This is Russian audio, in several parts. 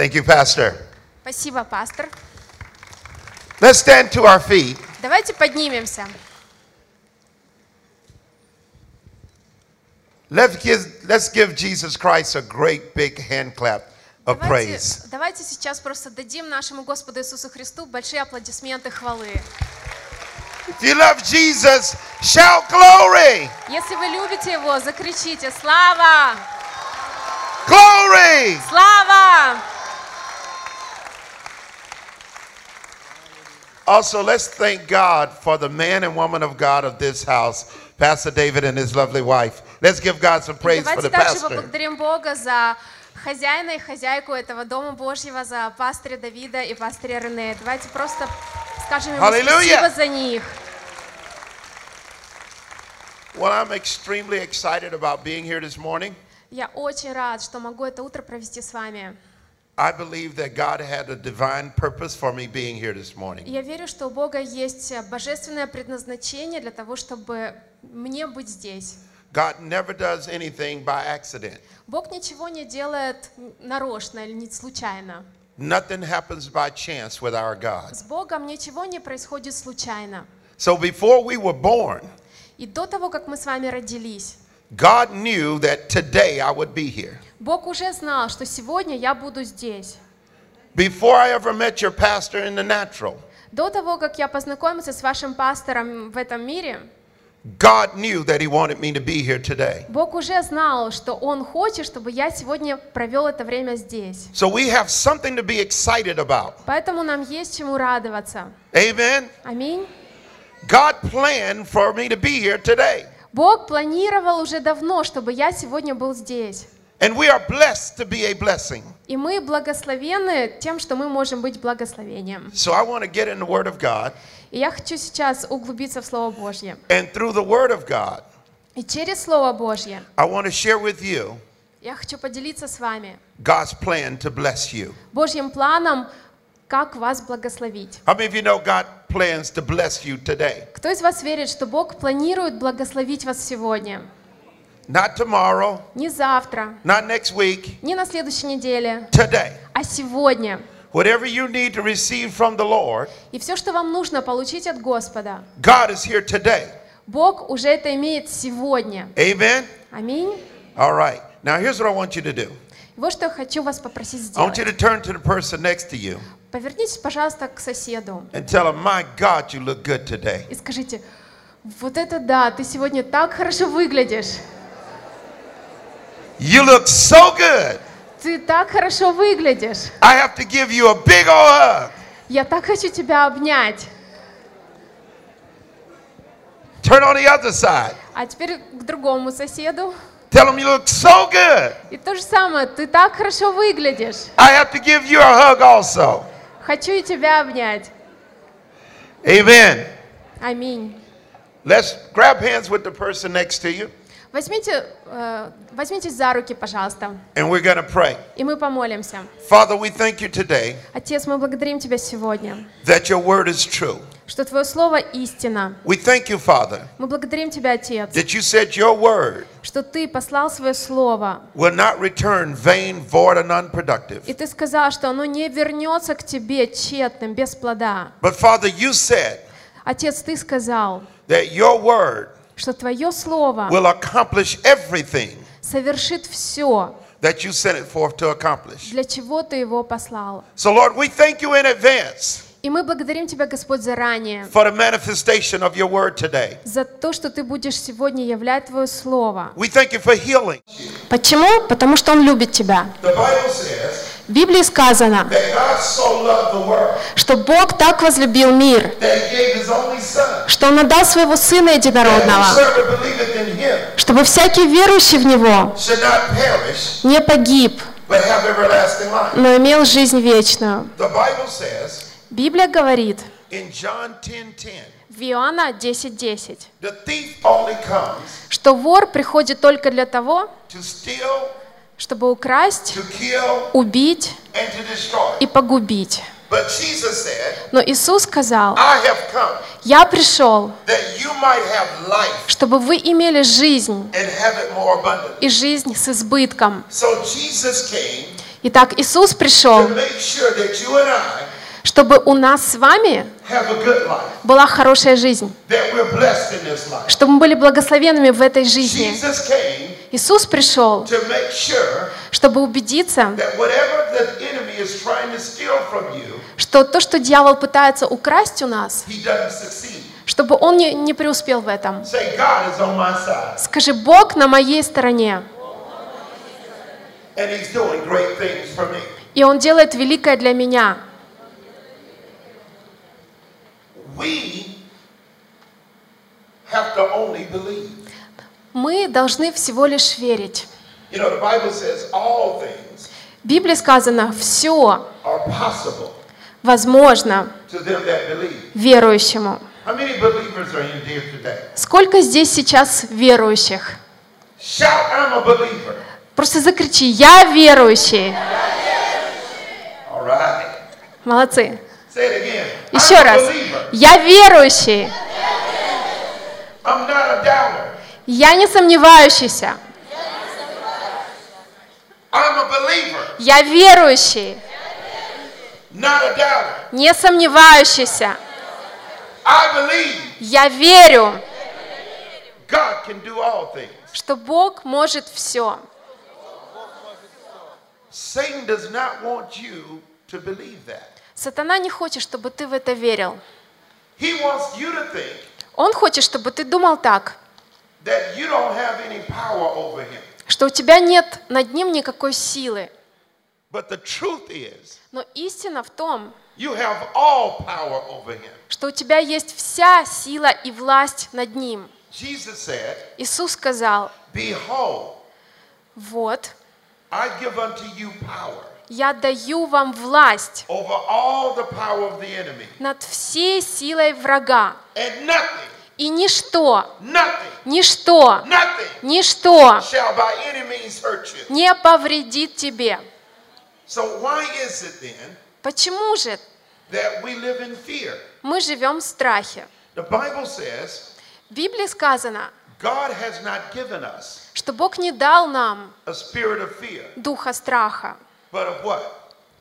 Thank you, Pastor. Спасибо, пастор. Let's stand to our feet. Давайте поднимемся. Let's give, let's give Jesus Christ a great big hand clap of Давайте, praise. давайте сейчас просто дадим нашему Господу Иисусу Христу большие аплодисменты хвалы. If you love Jesus, shout glory! Если вы любите Его, закричите «Слава! Glory! Слава!» Also, let's thank God for the man and woman of God of this house, Pastor David and his lovely wife. Let's give God some praise for Давайте the также pastor. поблагодарим Бога за хозяина и хозяйку этого Дома Божьего, за пастыря Давида и пастыря Рене. Давайте просто скажем ему Аллилуйя! спасибо за них. Well, I'm extremely excited about being here this morning. Я очень рад, что могу это утро провести с вами. I believe that God had a divine purpose for me being here this morning. Я верю, что у Бога есть божественное предназначение для того, чтобы мне быть здесь. God never does anything by accident. Бог ничего не делает нарочно или не случайно. Nothing happens by chance with our God. С Богом ничего не происходит случайно. So before we were born, И до того, как мы с вами родились, God knew that today I would be here. Бог уже знал, что сегодня я буду здесь. Before I ever met your pastor in the natural, До того, как я познакомился с вашим пастором в этом мире, God knew that He wanted me to be here today. Бог уже знал, что Он хочет, чтобы я сегодня провел это время здесь. So we have something to be excited about. Поэтому нам есть чему радоваться. Amen. Аминь. God planned for me to be here today. Бог планировал уже давно, чтобы я сегодня был здесь. And we are blessed to be a blessing. И мы благословены тем, что мы можем быть благословением. So I want to get in the Word of God. И я хочу сейчас углубиться в Слово Божье. And through the Word of God, И через Слово Божье I want to share with you я хочу поделиться с вами God's plan to bless you. Божьим планом, как вас благословить. How many of you know God plans to bless you today? Кто из вас верит, что Бог планирует благословить вас сегодня? Not tomorrow, Не завтра, not next week, не на следующей неделе, today. а сегодня. Whatever you need to receive from the Lord, И все, что вам нужно получить от Господа, God is here today. Бог уже это имеет сегодня. Amen? Аминь. All right. Now, here's what I want you to do вот что я хочу вас попросить I want you сделать. to turn to the person next to you Повернитесь, пожалуйста, к соседу and tell him, My God, you look good today. и скажите, вот это да, ты сегодня так хорошо выглядишь. You look so good. Ты так хорошо выглядишь. I have to give you a big old hug. Я так хочу тебя обнять. Turn on the other side. А теперь к другому соседу. Tell him you look so good. И то же самое, ты так хорошо выглядишь. I have to give you a hug also. Хочу и тебя обнять. Amen. Аминь. Let's grab hands with the person next to you Возьмите, э, возьмитесь за руки, пожалуйста, and we're going to pray. и мы помолимся. Father, we thank you today Отец, мы благодарим Тебя сегодня, that your word is true. Что Твое Слово истина. We thank you, Father, Мы благодарим Тебя, Отец, that you said your word что Ты послал Свое Слово, will not return vain, void, and unproductive. и Ты сказал, что оно не вернется к Тебе тщетным, без плода. But Father, you said Отец, Ты сказал, that your word что Твое Слово will accomplish everything совершит все, that you sent it forth to accomplish. для чего Ты его послал. So, Lord, we thank you in advance И мы благодарим Тебя, Господь, заранее for the manifestation of your word today. за то, что Ты будешь сегодня являть Твое Слово. We thank you for healing. Почему? Потому что Он любит тебя. The Bible says В Библии сказано, что Бог так возлюбил мир, что Он отдал Своего Сына Единородного, чтобы всякий верующий в Него не погиб, но имел жизнь вечную. Библия говорит 10 10, в Иоанна 10.10, the thief only comes что вор приходит только для того, чтобы украсть, убить и погубить. Но Иисус сказал, «Я пришел, чтобы вы имели жизнь и жизнь с избытком». Итак, Иисус пришел, чтобы у нас с вами была хорошая жизнь, чтобы мы были благословенными в этой жизни. Иисус пришел, чтобы убедиться, что то, что дьявол пытается украсть у нас, чтобы он не, не преуспел в этом. Скажи, Бог на моей стороне, и Он делает великое для меня. We have to only believe. Мы должны всего лишь верить. В Библии сказано, все возможно верующему. Сколько здесь сейчас верующих? Просто закричи, я верующий. Молодцы. Еще раз. Я верующий. Я не сомневающийся. Я верующий, не сомневающийся. Я верю, что Бог может все. Сатана не хочет, чтобы ты в это верил. Он хочет, чтобы ты думал так, что у тебя нет над ним никакой силы. Но истина в том, что у тебя есть вся сила и власть над ним. Иисус сказал, вот, Я даю вам власть над всей силой врага. И ничто, ничто, ничто не повредит тебе. Почему же мы живем в страхе? В Библии сказано, что Бог не дал нам духа страха. But of what?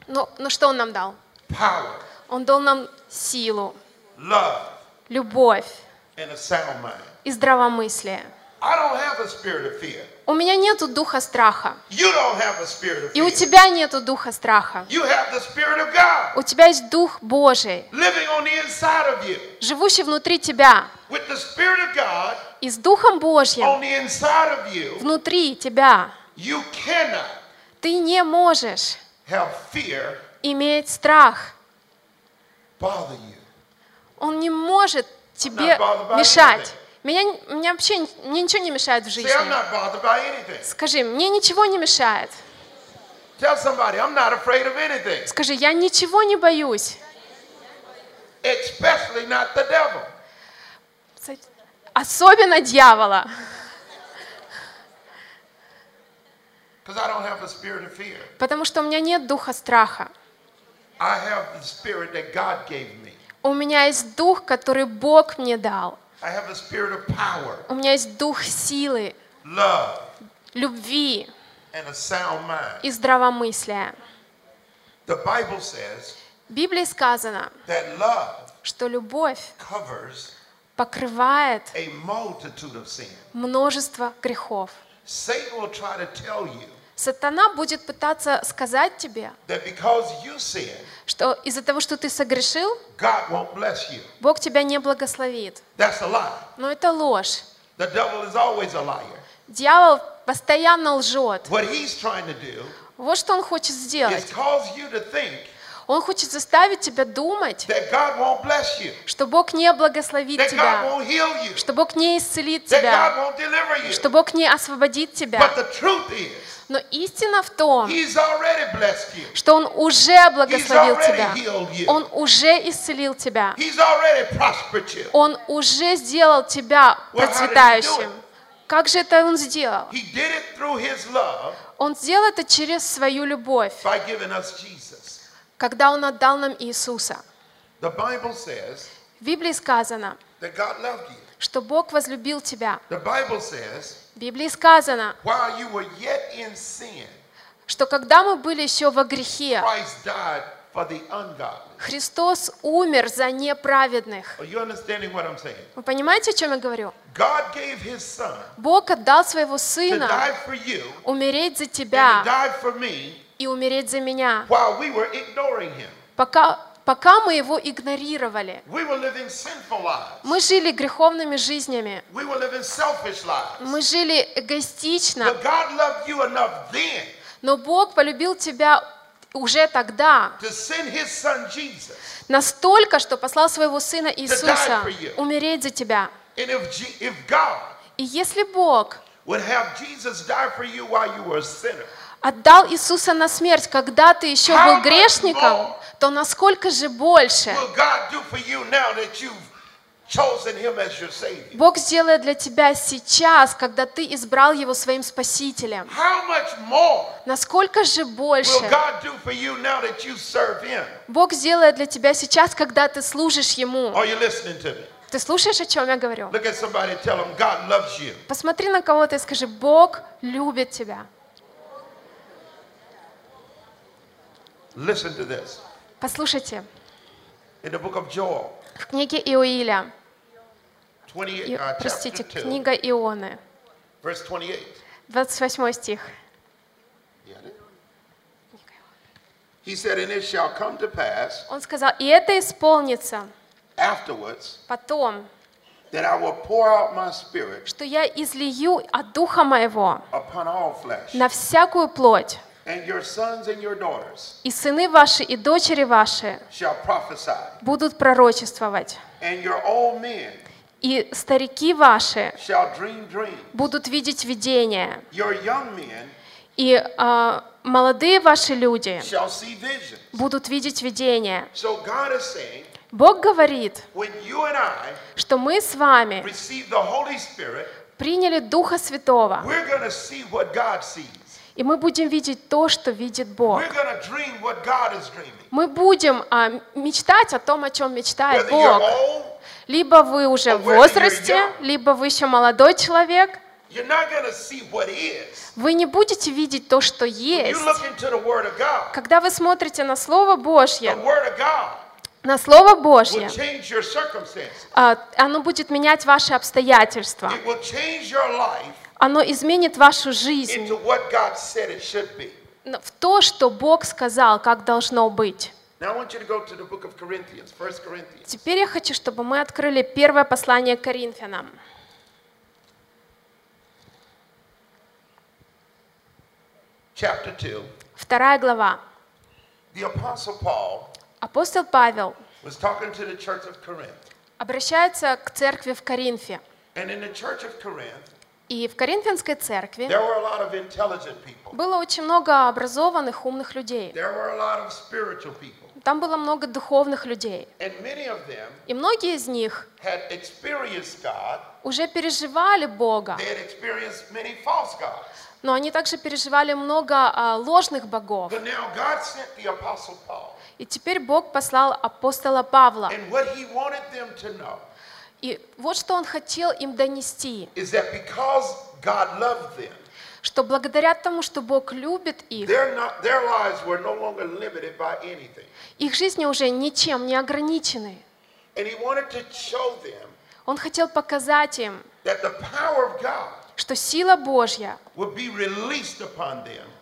Но, но что Он нам дал? Power, Он дал нам силу, love, любовь and a sound mind. и здравомыслие. I don't have a spirit of fear. У меня нету духа страха. You don't have a spirit of И у fear. тебя нету духа страха. You have the spirit of God У тебя есть Дух Божий, living on the inside of you. живущий внутри тебя. With the spirit of God И с Духом Божьим on the inside of you, внутри тебя you cannot ты не можешь иметь страх. Он не может тебе мешать. Меня, меня вообще мне ничего не мешает в жизни. Скажи, мне ничего не мешает. Скажи, я ничего не боюсь. Особенно дьявола. Because I don't have a spirit of fear. Потому что у меня нет духа страха. У меня есть дух, который Бог мне дал. У меня есть дух силы, любви и здравомыслия. В Библии сказано, что любовь покрывает множество грехов. Satan will try to tell you Сатана будет пытаться сказать тебе, that because you sin, что из-за того, что ты согрешил. Бог тебя не благословит. Но это ложь. The devil is always a liar. Дьявол постоянно лжет. What he's trying to do Вот что он хочет сделать. Он хочет заставить тебя думать, что Бог не благословит тебя, что Бог не исцелит тебя, что Бог не освободит тебя. Но истина в том, что Он уже благословил тебя. Он уже исцелил тебя. Он уже сделал тебя процветающим. Как же это Он сделал? Он сделал это через свою любовь, когда Он отдал нам Иисуса. The Bible says В Библии сказано, that God loved you. что Бог возлюбил тебя. The Bible says, В Библии сказано, while you were yet in sin, что когда мы были еще во грехе, Christ died for the ungodly. Христос умер за неправедных. Вы понимаете, о чем я говорю? Бог отдал своего Сына умереть за тебя и умереть за меня, while we were ignoring him. пока, пока мы его игнорировали. Мы жили греховными жизнями, мы жили эгоистично, но Бог полюбил тебя уже тогда, настолько, что послал своего Сына Иисуса умереть за тебя. И если Бог would have Jesus die for you while you were a sinner, отдал Иисуса на смерть, когда ты еще был грешником, то насколько же больше? Бог сделает для тебя сейчас, когда ты избрал Его своим Спасителем? Насколько же больше? Бог сделает для тебя сейчас, когда ты служишь Ему? Ты слушаешь, о чем я говорю? Посмотри на кого-то и скажи, Бог любит тебя. Listen to this. Послушайте, In the book of Joel, в книге Иоиля, 28, И- uh, простите, chapter 2, книга Ионы, verse 28. 28 стих. Он сказал, и это исполнится потом, что я излию от Духа Моего на всякую плоть, и сыны ваши и дочери ваши будут пророчествовать, и старики ваши будут видеть видения, и а, молодые ваши люди будут видеть видения. Бог говорит, что мы с вами приняли Духа Святого, и мы будем видеть то, что видит Бог. Мы будем а, мечтать о том, о чем мечтает Бог. Либо вы уже в возрасте, либо вы еще молодой человек. Вы не будете видеть то, что есть. Когда вы смотрите на Слово Божье, на Слово Божье, а, оно будет менять ваши обстоятельства. Оно изменит вашу жизнь в то, что Бог сказал, как должно быть. Now I want you to go to the book of Corinthians, 1 Corinthians. Теперь я хочу, чтобы мы открыли первое послание к Коринфянам. Chapter 2. Вторая глава. Апостол Павел обращается к церкви в Коринфе. И в Коринфянской церкви было очень много образованных, умных людей. Там было много духовных людей. И многие из них уже переживали Бога, но они также переживали много а, ложных богов. И теперь Бог послал апостола Павла. И вот что он хотел им донести, что благодаря тому, что Бог любит их, их жизни уже ничем не ограничены. Он хотел показать им, что сила Божья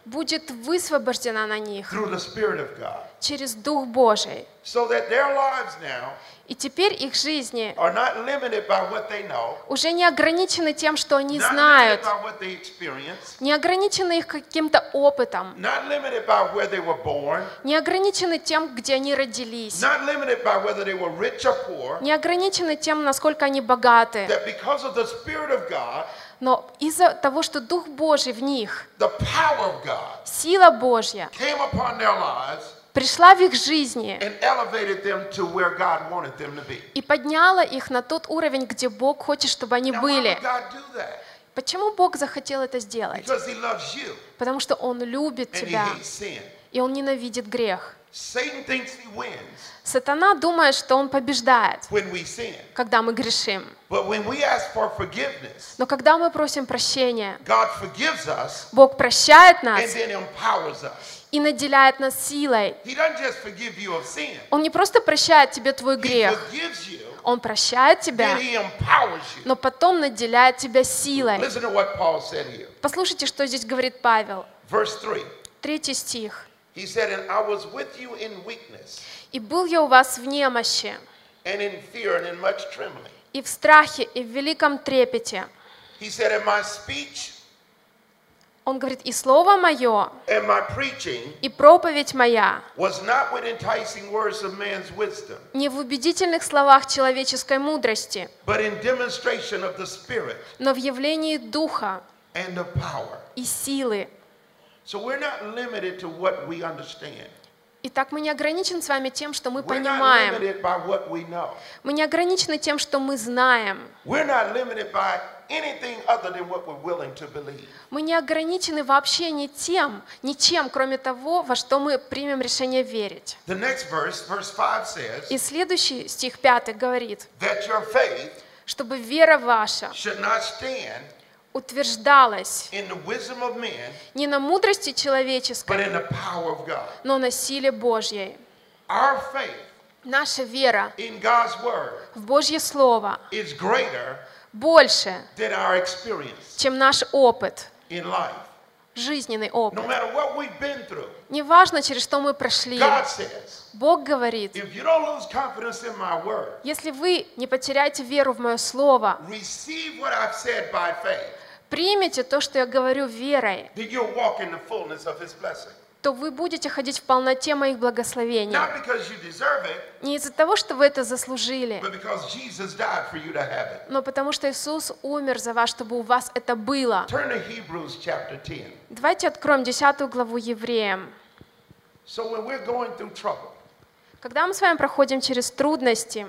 будет высвобождена на них через Дух Божий. И теперь их жизни уже не ограничены тем, что они знают, не ограничены их каким-то опытом, не ограничены тем, где они родились, не ограничены тем, насколько они богаты, но из-за того, что Дух Божий в них, сила Божья пришла в их жизни и подняла их на тот уровень, где Бог хочет, чтобы они были. Почему Бог захотел это сделать? Потому что Он любит тебя, и он ненавидит грех. Сатана думает, что он побеждает, когда мы грешим. Но когда мы просим прощения, Бог прощает нас. И наделяет нас силой. Он не просто прощает тебе твой грех, Он прощает тебя, но потом наделяет тебя силой. Послушайте, что здесь говорит Павел. Verse 3. Третий стих. In «И был я у вас в немощи, in in и в страхе, и в великом трепете». He said, And my speech Он говорит, «И слово мое, и проповедь моя не в убедительных словах человеческой мудрости, но в явлении Духа и силы». Итак, мы не ограничены с вами тем, что мы понимаем. Мы не ограничены тем, что мы знаем. We're not limited by anything other than what we're willing to believe. Мы не ограничены вообще ни тем, ничем, кроме того, во что мы примем решение верить. The next verse, verse 5 says, И следующий стих 5 говорит, that your faith чтобы вера ваша should not stand утверждалась in the wisdom of men, не на мудрости but человеческой, in the power of God. но на силе Божьей. Our faith Наша вера in God's word в Божье Слово is greater больше, чем наш опыт, жизненный опыт. Неважно, через что мы прошли, Бог говорит, если вы не потеряете веру в Мое Слово, примете то, что я говорю верой, то вы будете ходить в полноте моих благословений. Не из-за того, что вы это заслужили, но потому что Иисус умер за вас, чтобы у вас это было. Turn to Hebrews chapter 10. Давайте откроем 10 главу Евреям. Когда мы с вами проходим через трудности,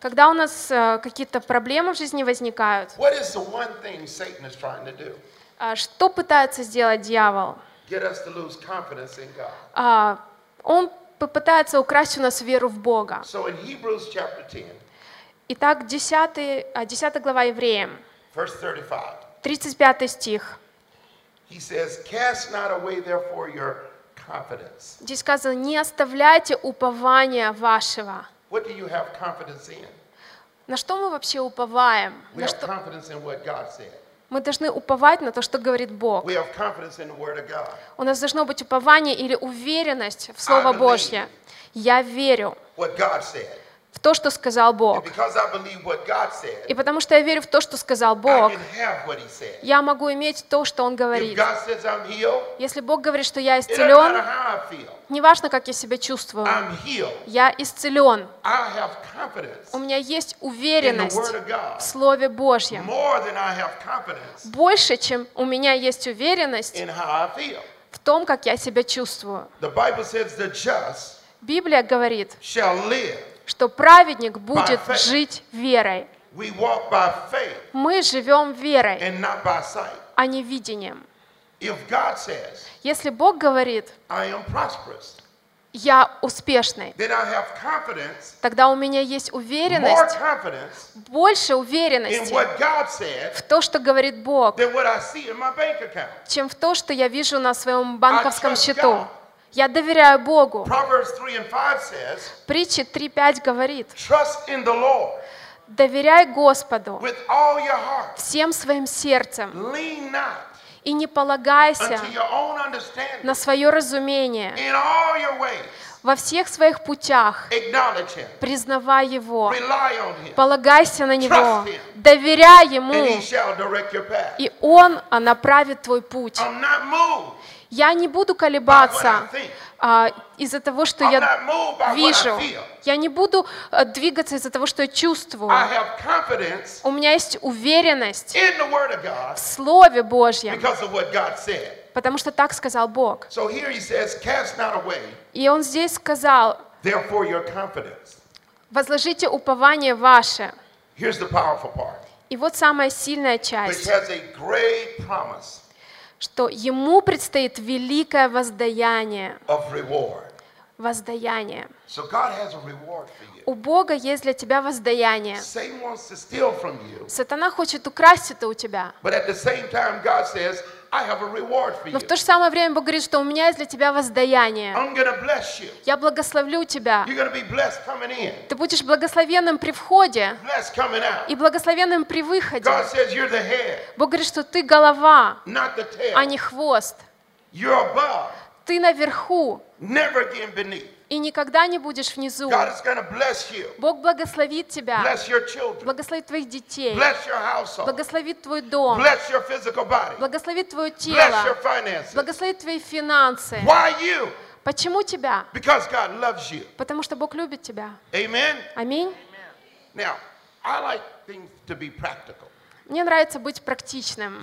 когда у нас э, какие-то проблемы в жизни возникают, а, что пытается сделать дьявол? А, Он попытается украсть у нас веру в Бога. So in Hebrews chapter 10, Итак, 10, а, 10 глава Евреям, verse 35, 35 стих. Здесь сказано, не оставляйте упования вашего. На что мы вообще уповаем? We На что... Мы должны уповать на то, что говорит Бог. У нас должно быть упование или уверенность в Слово. Божье. Я верю. В то, что сказал Бог. И потому что я верю в то, что сказал Бог, я могу иметь то, что Он говорит. Если Бог говорит, что я исцелен, неважно, как я себя чувствую, я исцелен. У меня есть уверенность в Слове Божьем. Больше, чем у меня есть уверенность в том, как я себя чувствую. Библия говорит. Что праведник будет жить верой. Мы живем верой, а не видением. Если Бог говорит, я успешный, тогда у меня есть уверенность, больше уверенности в то, что говорит Бог, чем в то, что я вижу на своем банковском счету. Я доверяю Богу. Proverbs 3 and 5 says, Притча 3.5 говорит, доверяй Господу всем своим сердцем и не полагайся на свое разумение. Во всех своих путях признавай Его, полагайся на Него, доверяй Ему, и Он а, направит твой путь. Я не буду колебаться а, из-за того, что я вижу. Я не буду а, двигаться из-за того, что я чувствую. У меня есть уверенность в Слове Божьем, потому что так сказал Бог. И Он здесь сказал, возложите упование ваше. И вот самая сильная часть, что ему предстоит великое воздаяние. Воздаяние. У Бога есть для тебя воздаяние. Сатана хочет украсть это у тебя. but at the same time, God says, Но в то же самое время Бог говорит, что у меня есть для тебя воздаяние. Я благословлю тебя. Ты будешь благословенным при входе и благословенным при выходе. Бог говорит, что ты голова, а не хвост. Ты наверху. И никогда не будешь внизу. Бог благословит тебя, благословит твоих детей, благословит твой дом, благословит твое тело, благословит твои финансы. Почему тебя? Потому что Бог любит тебя. Аминь. Мне нравится быть практичным.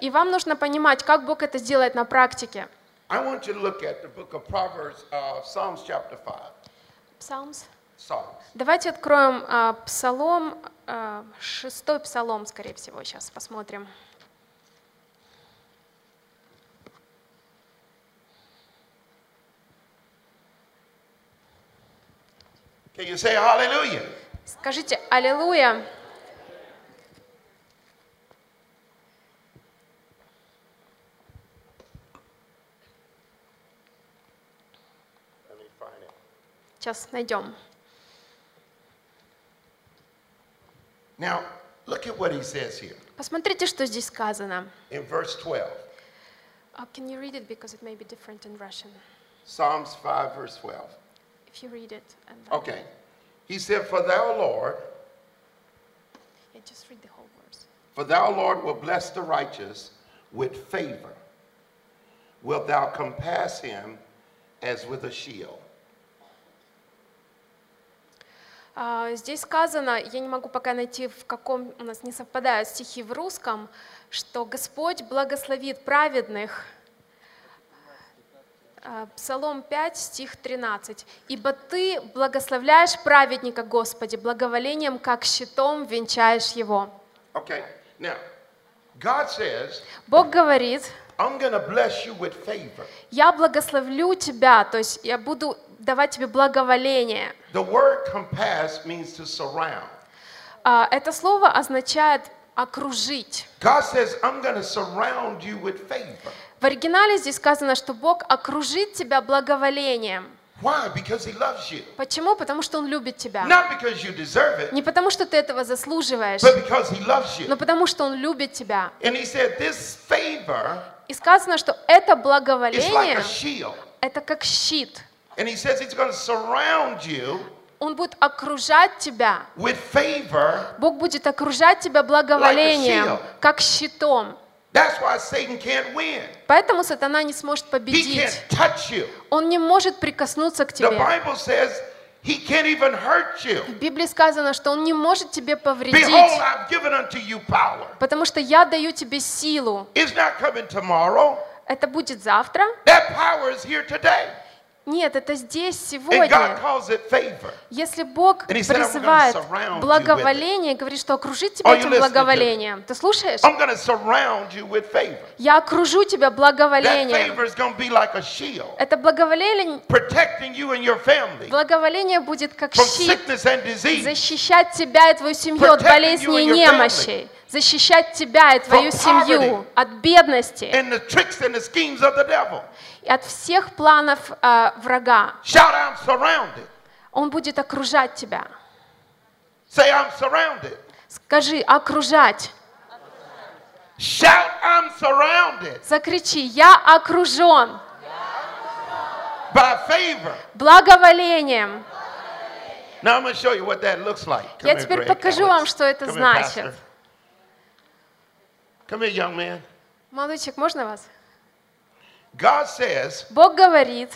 И вам нужно понимать, как Бог это сделает на практике. I want you to look at the book of Proverbs, uh, Psalms chapter 5. Psalms. Psalms. Давайте откроем а, Псалом, а, шестой Псалом, скорее всего, сейчас посмотрим. Can you say hallelujah? Скажите «Аллилуйя». Сейчас найдем. Now, look at what he says here Посмотрите, что здесь сказано. in verse 12. Uh, can you read it because it may be different in Russian? Psalms 5, verse 12. If you read it and then, Okay. He said, For thou, Lord, yeah, just read the whole verse. for thou, Lord, will bless the righteous with favor. Wilt thou compass him as with a shield? Здесь сказано, я не могу пока найти, в каком у нас не совпадают стихи в русском, что Господь благословит праведных. А, Псалом 5, стих 13. «Ибо Ты благословляешь праведника, Господи, благоволением, как щитом венчаешь его». Okay. Now, God says, Бог говорит, I'm bless you with favor. «Я благословлю тебя», то есть я буду давать тебе благоволение. The word compass means to surround. А, Это слово означает окружить. God says, I'm going to surround you with favor. В оригинале здесь сказано, что Бог окружит тебя благоволением. Why? Because he loves you. Почему? Потому что Он любит тебя. Not because you deserve it, Не потому, что ты этого заслуживаешь, but because he loves you. но потому, что Он любит тебя. And he said, This favor И сказано, что это is like благоволение, a shield. это как щит. And he says he's going to surround you Он будет окружать тебя. with favor. Бог будет окружать тебя благоволением, shield. как щитом. That's why Satan can't win. Поэтому сатана не сможет He победить. can't touch you. Он не может прикоснуться к The тебе. Bible says he can't even hurt you. В Библии сказано, что он не может тебе Behold, повредить, I've given unto you power. потому что я даю тебе силу. It's not coming tomorrow. Это будет завтра? That power is here today. Нет, это здесь, сегодня. Если Бог And he said, "I'm gonna призывает благоволение, говорит, что окружить тебя этим благоволением. Ты слушаешь? Я окружу тебя благоволением. Это благоволение, благоволение будет как щит, защищать тебя и твою семью от болезней и немощей, защищать тебя и твою семью от бедности и от всех планов а, врага. Shout, I'm surrounded. Он будет окружать тебя. Say, I'm surrounded. Скажи, окружать. Shout, I'm surrounded Закричи, я окружен by favor. благоволением. Now I'm going to show you what that looks like. Come Я here, теперь Greg покажу Alex. вам, что это Come here, значит. Pastor. Come here, young man. Молодой человек, можно вас? God says, Бог говорит,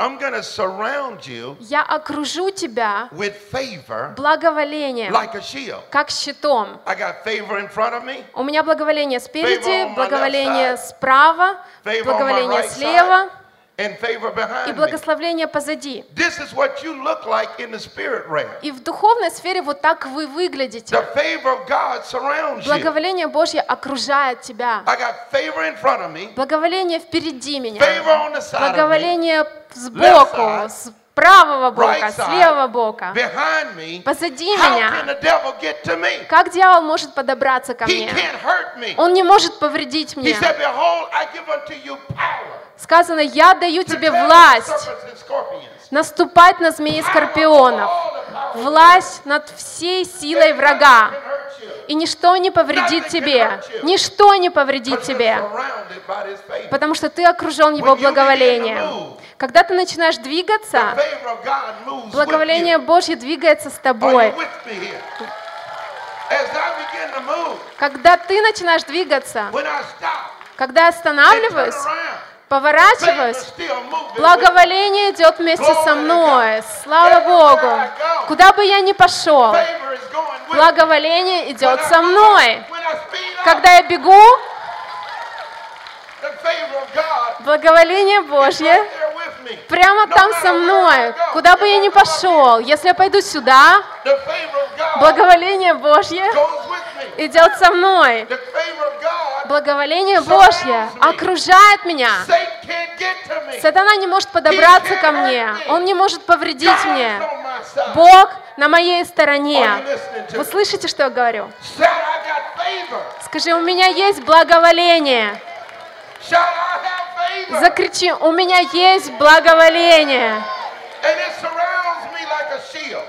I'm to surround you я окружу тебя with favor благоволением, like a shield. как щитом. I got favor in front of me, У меня благоволение спереди, благоволение side, справа, благоволение right слева, favor и благословление позади. И в духовной сфере вот так вы выглядите. Благоволение Божье окружает тебя. Благоволение впереди меня. Благоволение сбоку, правого бока, с левого бока. Позади меня. Как дьявол может подобраться ко мне? Он не может повредить мне. Сказано, я даю тебе власть наступать на змеи скорпионов, власть над всей силой врага. И ничто не повредит тебе. Ничто не повредит тебе. Потому что ты окружен Его благоволением. Когда ты начинаешь двигаться, благоволение. Божье двигается с тобой. Когда ты начинаешь двигаться, когда останавливаюсь, поворачиваюсь, благоволение идет вместе со мной. Слава Богу! Куда бы я ни пошел, благоволение идет со мной. Когда я бегу, благоволение Божье прямо там со мной. Куда бы я ни пошел, если я пойду сюда, благоволение Божье идет со мной. Благоволение Божье окружает меня. Сатана не может подобраться ко мне. Он не может повредить мне. Бог на моей стороне. Вы слышите, что я говорю? Скажи, у меня есть благоволение. Закричи, у меня есть благоволение.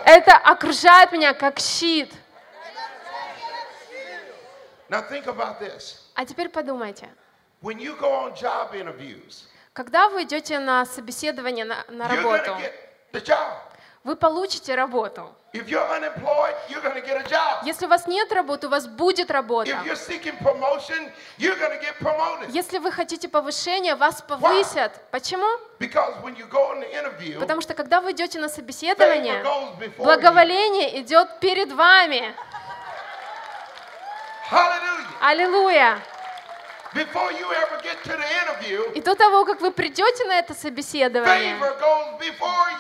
Это окружает меня как щит. А теперь подумайте. Когда вы идете на собеседование на, на работу, вы получите работу. Если у вас нет работы, у вас будет работа. Если вы хотите повышения, вас повысят. Почему? Потому что когда вы идете на собеседование, благоволение идет перед вами. Аллилуйя! И до того, как вы придете на это собеседование,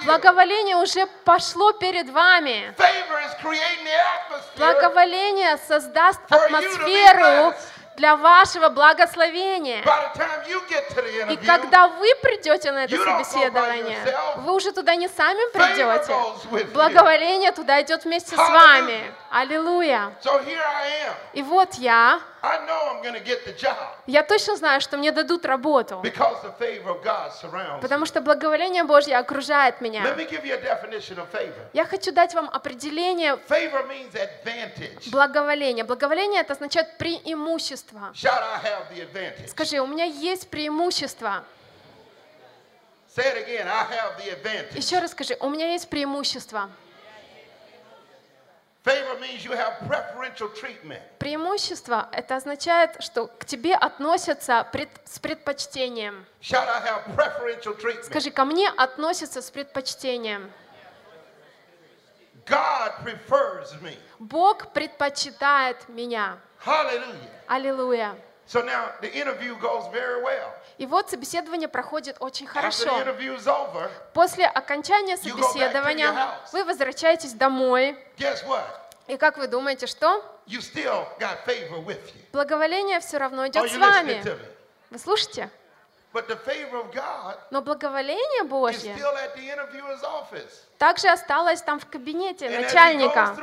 благоволение уже пошло перед вами. Благоволение создаст атмосферу для вашего благословения. И когда вы придете на это собеседование, вы уже туда не сами придете. Благоволение туда идет вместе с вами. Аллилуйя. So here I am. И вот я, I know I'm to get the job я точно знаю, что мне дадут работу, because the favor of God surrounds me. потому что благоволение Божье окружает меня. Let me give you a definition of favor. Я хочу дать вам определение Favor means advantage. благоволения. Благоволение это означает преимущество. Shout, I have the advantage. Скажи, у меня есть преимущество. Say it again. I have the advantage. Еще раз скажи, у меня есть преимущество. Favor means you have preferential treatment. Преимущество это означает, что к тебе относятся пред- с предпочтением. Скажи, ко мне относятся с предпочтением. God prefers me. Бог предпочитает меня. Аллилуйя. So now the interview goes very well. И вот собеседование проходит очень After хорошо. the over, После окончания собеседования вы возвращаетесь домой. guess what? И как вы думаете, что? You still got favor with you. Благоволение все равно идет с вами. Вы слушаете? Но благоволение Божье также осталось там в кабинете начальника.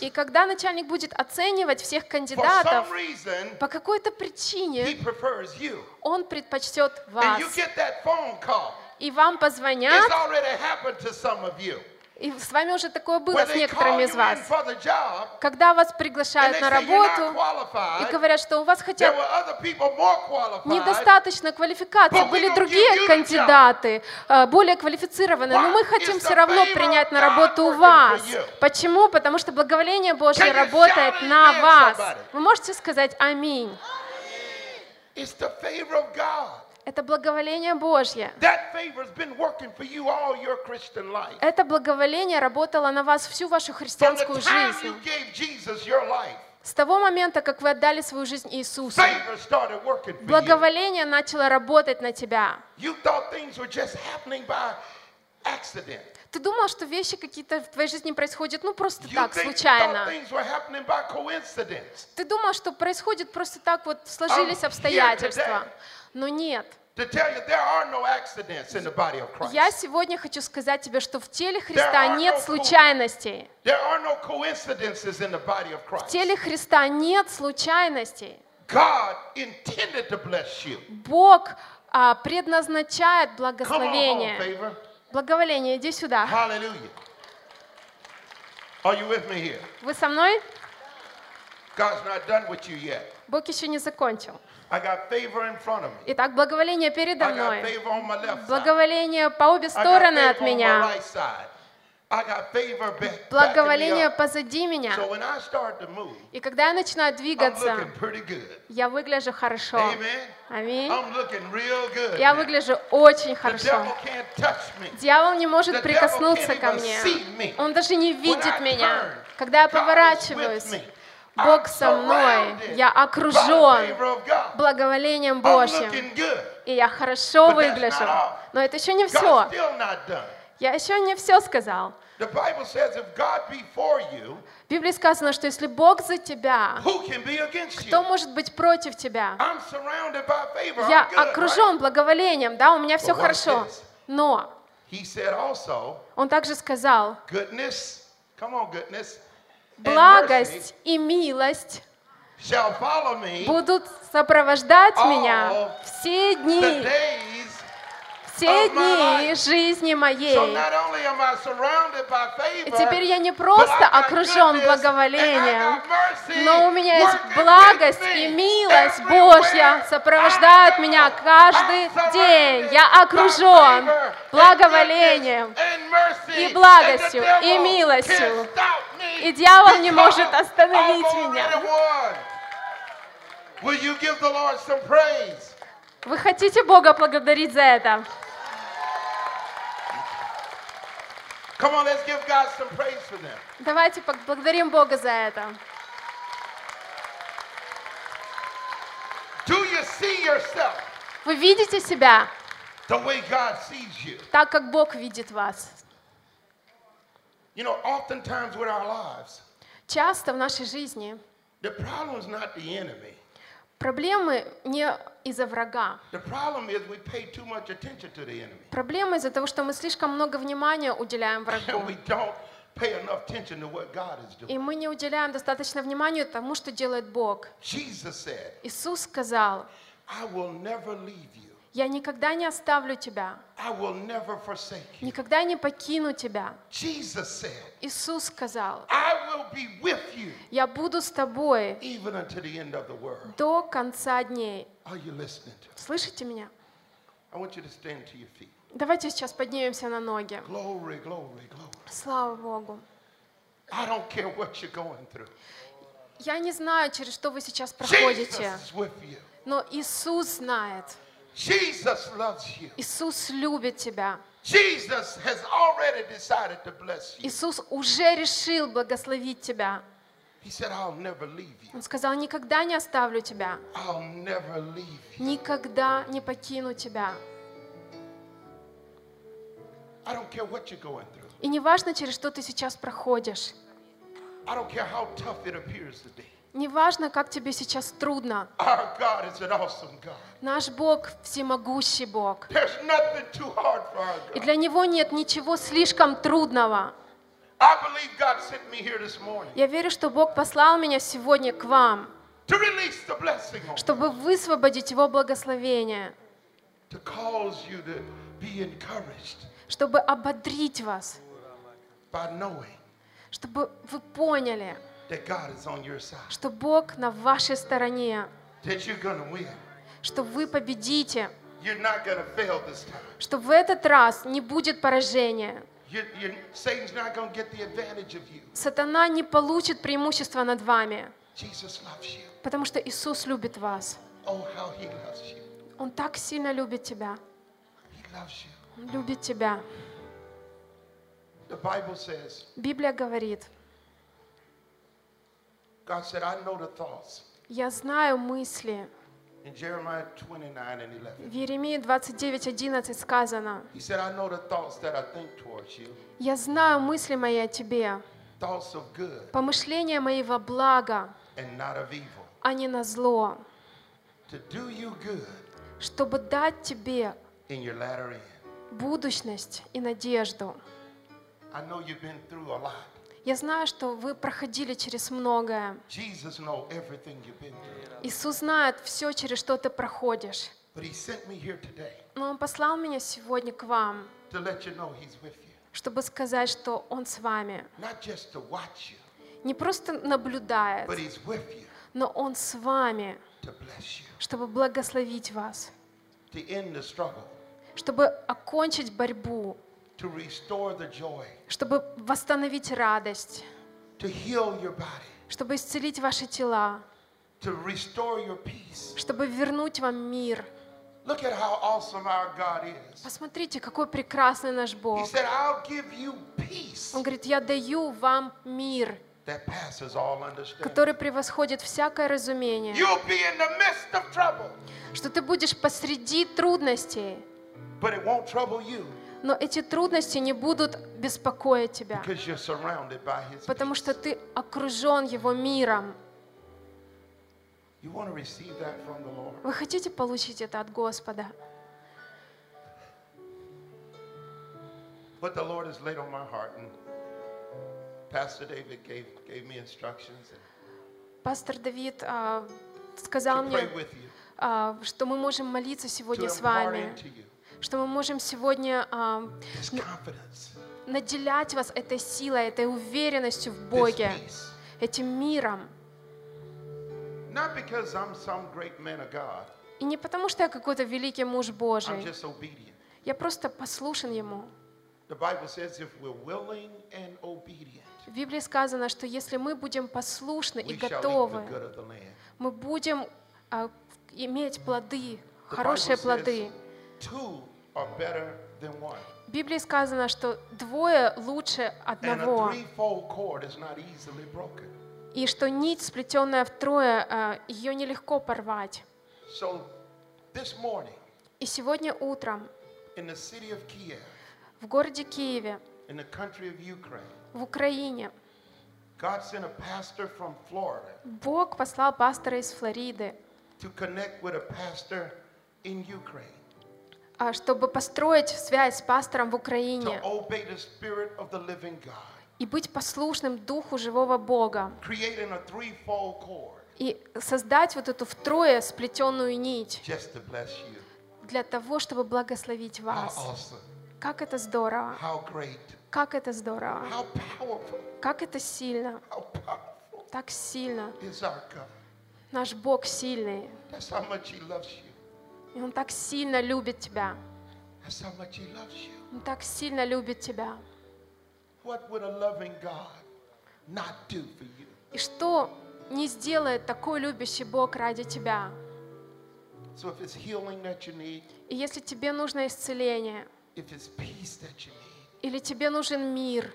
И когда начальник будет оценивать всех кандидатов, по какой-то причине он предпочтет вас. И вам позвонят, И с вами уже такое было с некоторыми из вас. Когда вас приглашают на работу и говорят, что у вас хотя qualified. недостаточно квалификации, были другие кандидаты, э, более квалифицированные, но мы хотим все равно принять на работу вас. Почему? Потому что благоволение Божье работает на вас. Вы можете сказать аминь. Это благоволение Божье. Это благоволение работало на вас всю вашу христианскую жизнь. С того момента, как вы отдали свою жизнь Иисусу, благоволение начало работать на тебя. Ты думал, что вещи какие-то в твоей жизни происходят, ну, просто так, случайно. Ты думал, что происходит просто так, вот сложились обстоятельства. Но нет. Я сегодня хочу сказать тебе, что в теле Христа нет случайностей. There are no coincidences in the body of В Christ. теле Христа нет случайностей. Бог а, предназначает благословение. Благоволение, иди сюда. Вы со мной? Бог еще не закончил. Итак, благоволение передо мной. Благоволение по обе стороны от меня. Благоволение позади меня. И когда я начинаю двигаться, я выгляжу хорошо. Аминь. Я выгляжу очень хорошо. Дьявол не может прикоснуться ко мне. Он даже не видит меня. Когда я поворачиваюсь. Бог со мной. Я окружен благоволением Божьим. И я хорошо выгляжу. Но это еще не все. Я еще не все сказал. В Библии сказано, что если Бог за тебя, кто может быть против тебя? Я окружен благоволением, да, у меня все хорошо. Но он также сказал, благость и милость будут сопровождать меня все дни. Все дни жизни моей. И теперь я не просто окружен благоволением, но у меня есть благость и милость Божья сопровождают меня каждый день. Я окружен благоволением. и благостью, и милостью. И дьявол не может остановить меня. Вы хотите Бога благодарить за это? Come on, let's give God some praise for them. Давайте поблагодарим Бога за это. Do you see yourself Вы видите себя the way God sees you? так, как Бог видит вас. You know, oftentimes with our lives, Часто в нашей жизни the problem is not the enemy. проблемы не из-за врага. Проблема из-за того, что мы слишком много внимания уделяем врагу. И мы не уделяем достаточно внимания тому, что делает Бог. Иисус сказал, Я никогда не оставлю тебя, никогда не покину тебя. Иисус сказал, я буду с тобой до конца дней. Слышите меня? Давайте сейчас поднимемся на ноги. Слава Богу. Я не знаю, через что вы сейчас проходите, но Иисус знает. Jesus loves you. Иисус любит тебя. Jesus has already decided to bless you. Иисус уже решил благословить тебя. He said, I'll never leave you. Он сказал, никогда не оставлю тебя, I'll never leave you. никогда не покину тебя. I don't care what you're going through. И неважно, через что ты сейчас проходишь, I don't care how tough it appears to be. Неважно, как тебе сейчас трудно, awesome наш Бог всемогущий Бог. И для Него нет ничего слишком трудного. Я верю, что Бог послал меня сегодня к вам, чтобы высвободить Его благословение, чтобы ободрить вас, чтобы вы поняли, что Бог на вашей стороне, что вы победите, что в этот раз не будет поражения. Сатана не получит преимущества над вами, потому что Иисус любит вас. Oh. Он так сильно любит тебя. Он любит тебя. Библия говорит, God said, I know the thoughts. Я знаю мысли. In Jeremiah 29 and 11, В Иеремии 29.11 сказано, He said, I know the thoughts that I think towards you, «Я знаю мысли мои о тебе, thoughts of good помышления мои во благо, and not of evil, а не на зло, to do you good чтобы дать тебе in your latter end. будущность и надежду». I know you've been through a lot. Я знаю, что вы проходили через многое. Иисус знает все, через что ты проходишь. Но Он послал меня сегодня к вам, чтобы сказать, что Он с вами. Не просто наблюдает, но Он с вами, чтобы благословить вас, чтобы окончить борьбу, чтобы восстановить радость, чтобы исцелить ваши тела, чтобы вернуть вам мир. Посмотрите, какой прекрасный наш Бог. Он говорит, я даю вам мир, который превосходит всякое разумение. Что ты будешь посреди трудностей, но эти трудности не будут беспокоить тебя, потому что ты окружен Его миром. Вы хотите получить это от Господа? What the Lord has laid on my heart, and Pastor David gave, gave me instructions and Пастор Давид а, сказал мне, а, что мы можем молиться сегодня с вами, что мы можем сегодня а, наделять вас этой силой, этой уверенностью в Боге, этим миром. И не потому, что я какой-то великий муж Божий, я просто послушен Ему. В Библии сказано, что если мы будем послушны и готовы, мы будем а, иметь плоды, хорошие плоды. two В Библии сказано, что двое лучше одного, и что нить, сплетенная втрое, а, ее нелегко порвать. И сегодня утром в городе Киеве, в Украине, Бог послал пастора из Флориды, чтобы построить связь с пастором в Украине. И быть послушным Духу живого Бога, и создать вот эту втрое сплетенную нить. Для того, чтобы благословить вас. Как это здорово! Как это здорово! Как это сильно! Так сильно! Наш Бог сильный, и Он так сильно любит тебя. Он так сильно любит тебя. И что не сделает такой любящий Бог ради тебя? И если тебе нужно исцеление, или тебе нужен мир,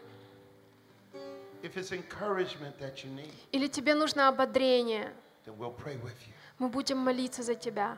или тебе нужно ободрение, мы будем молиться за тебя.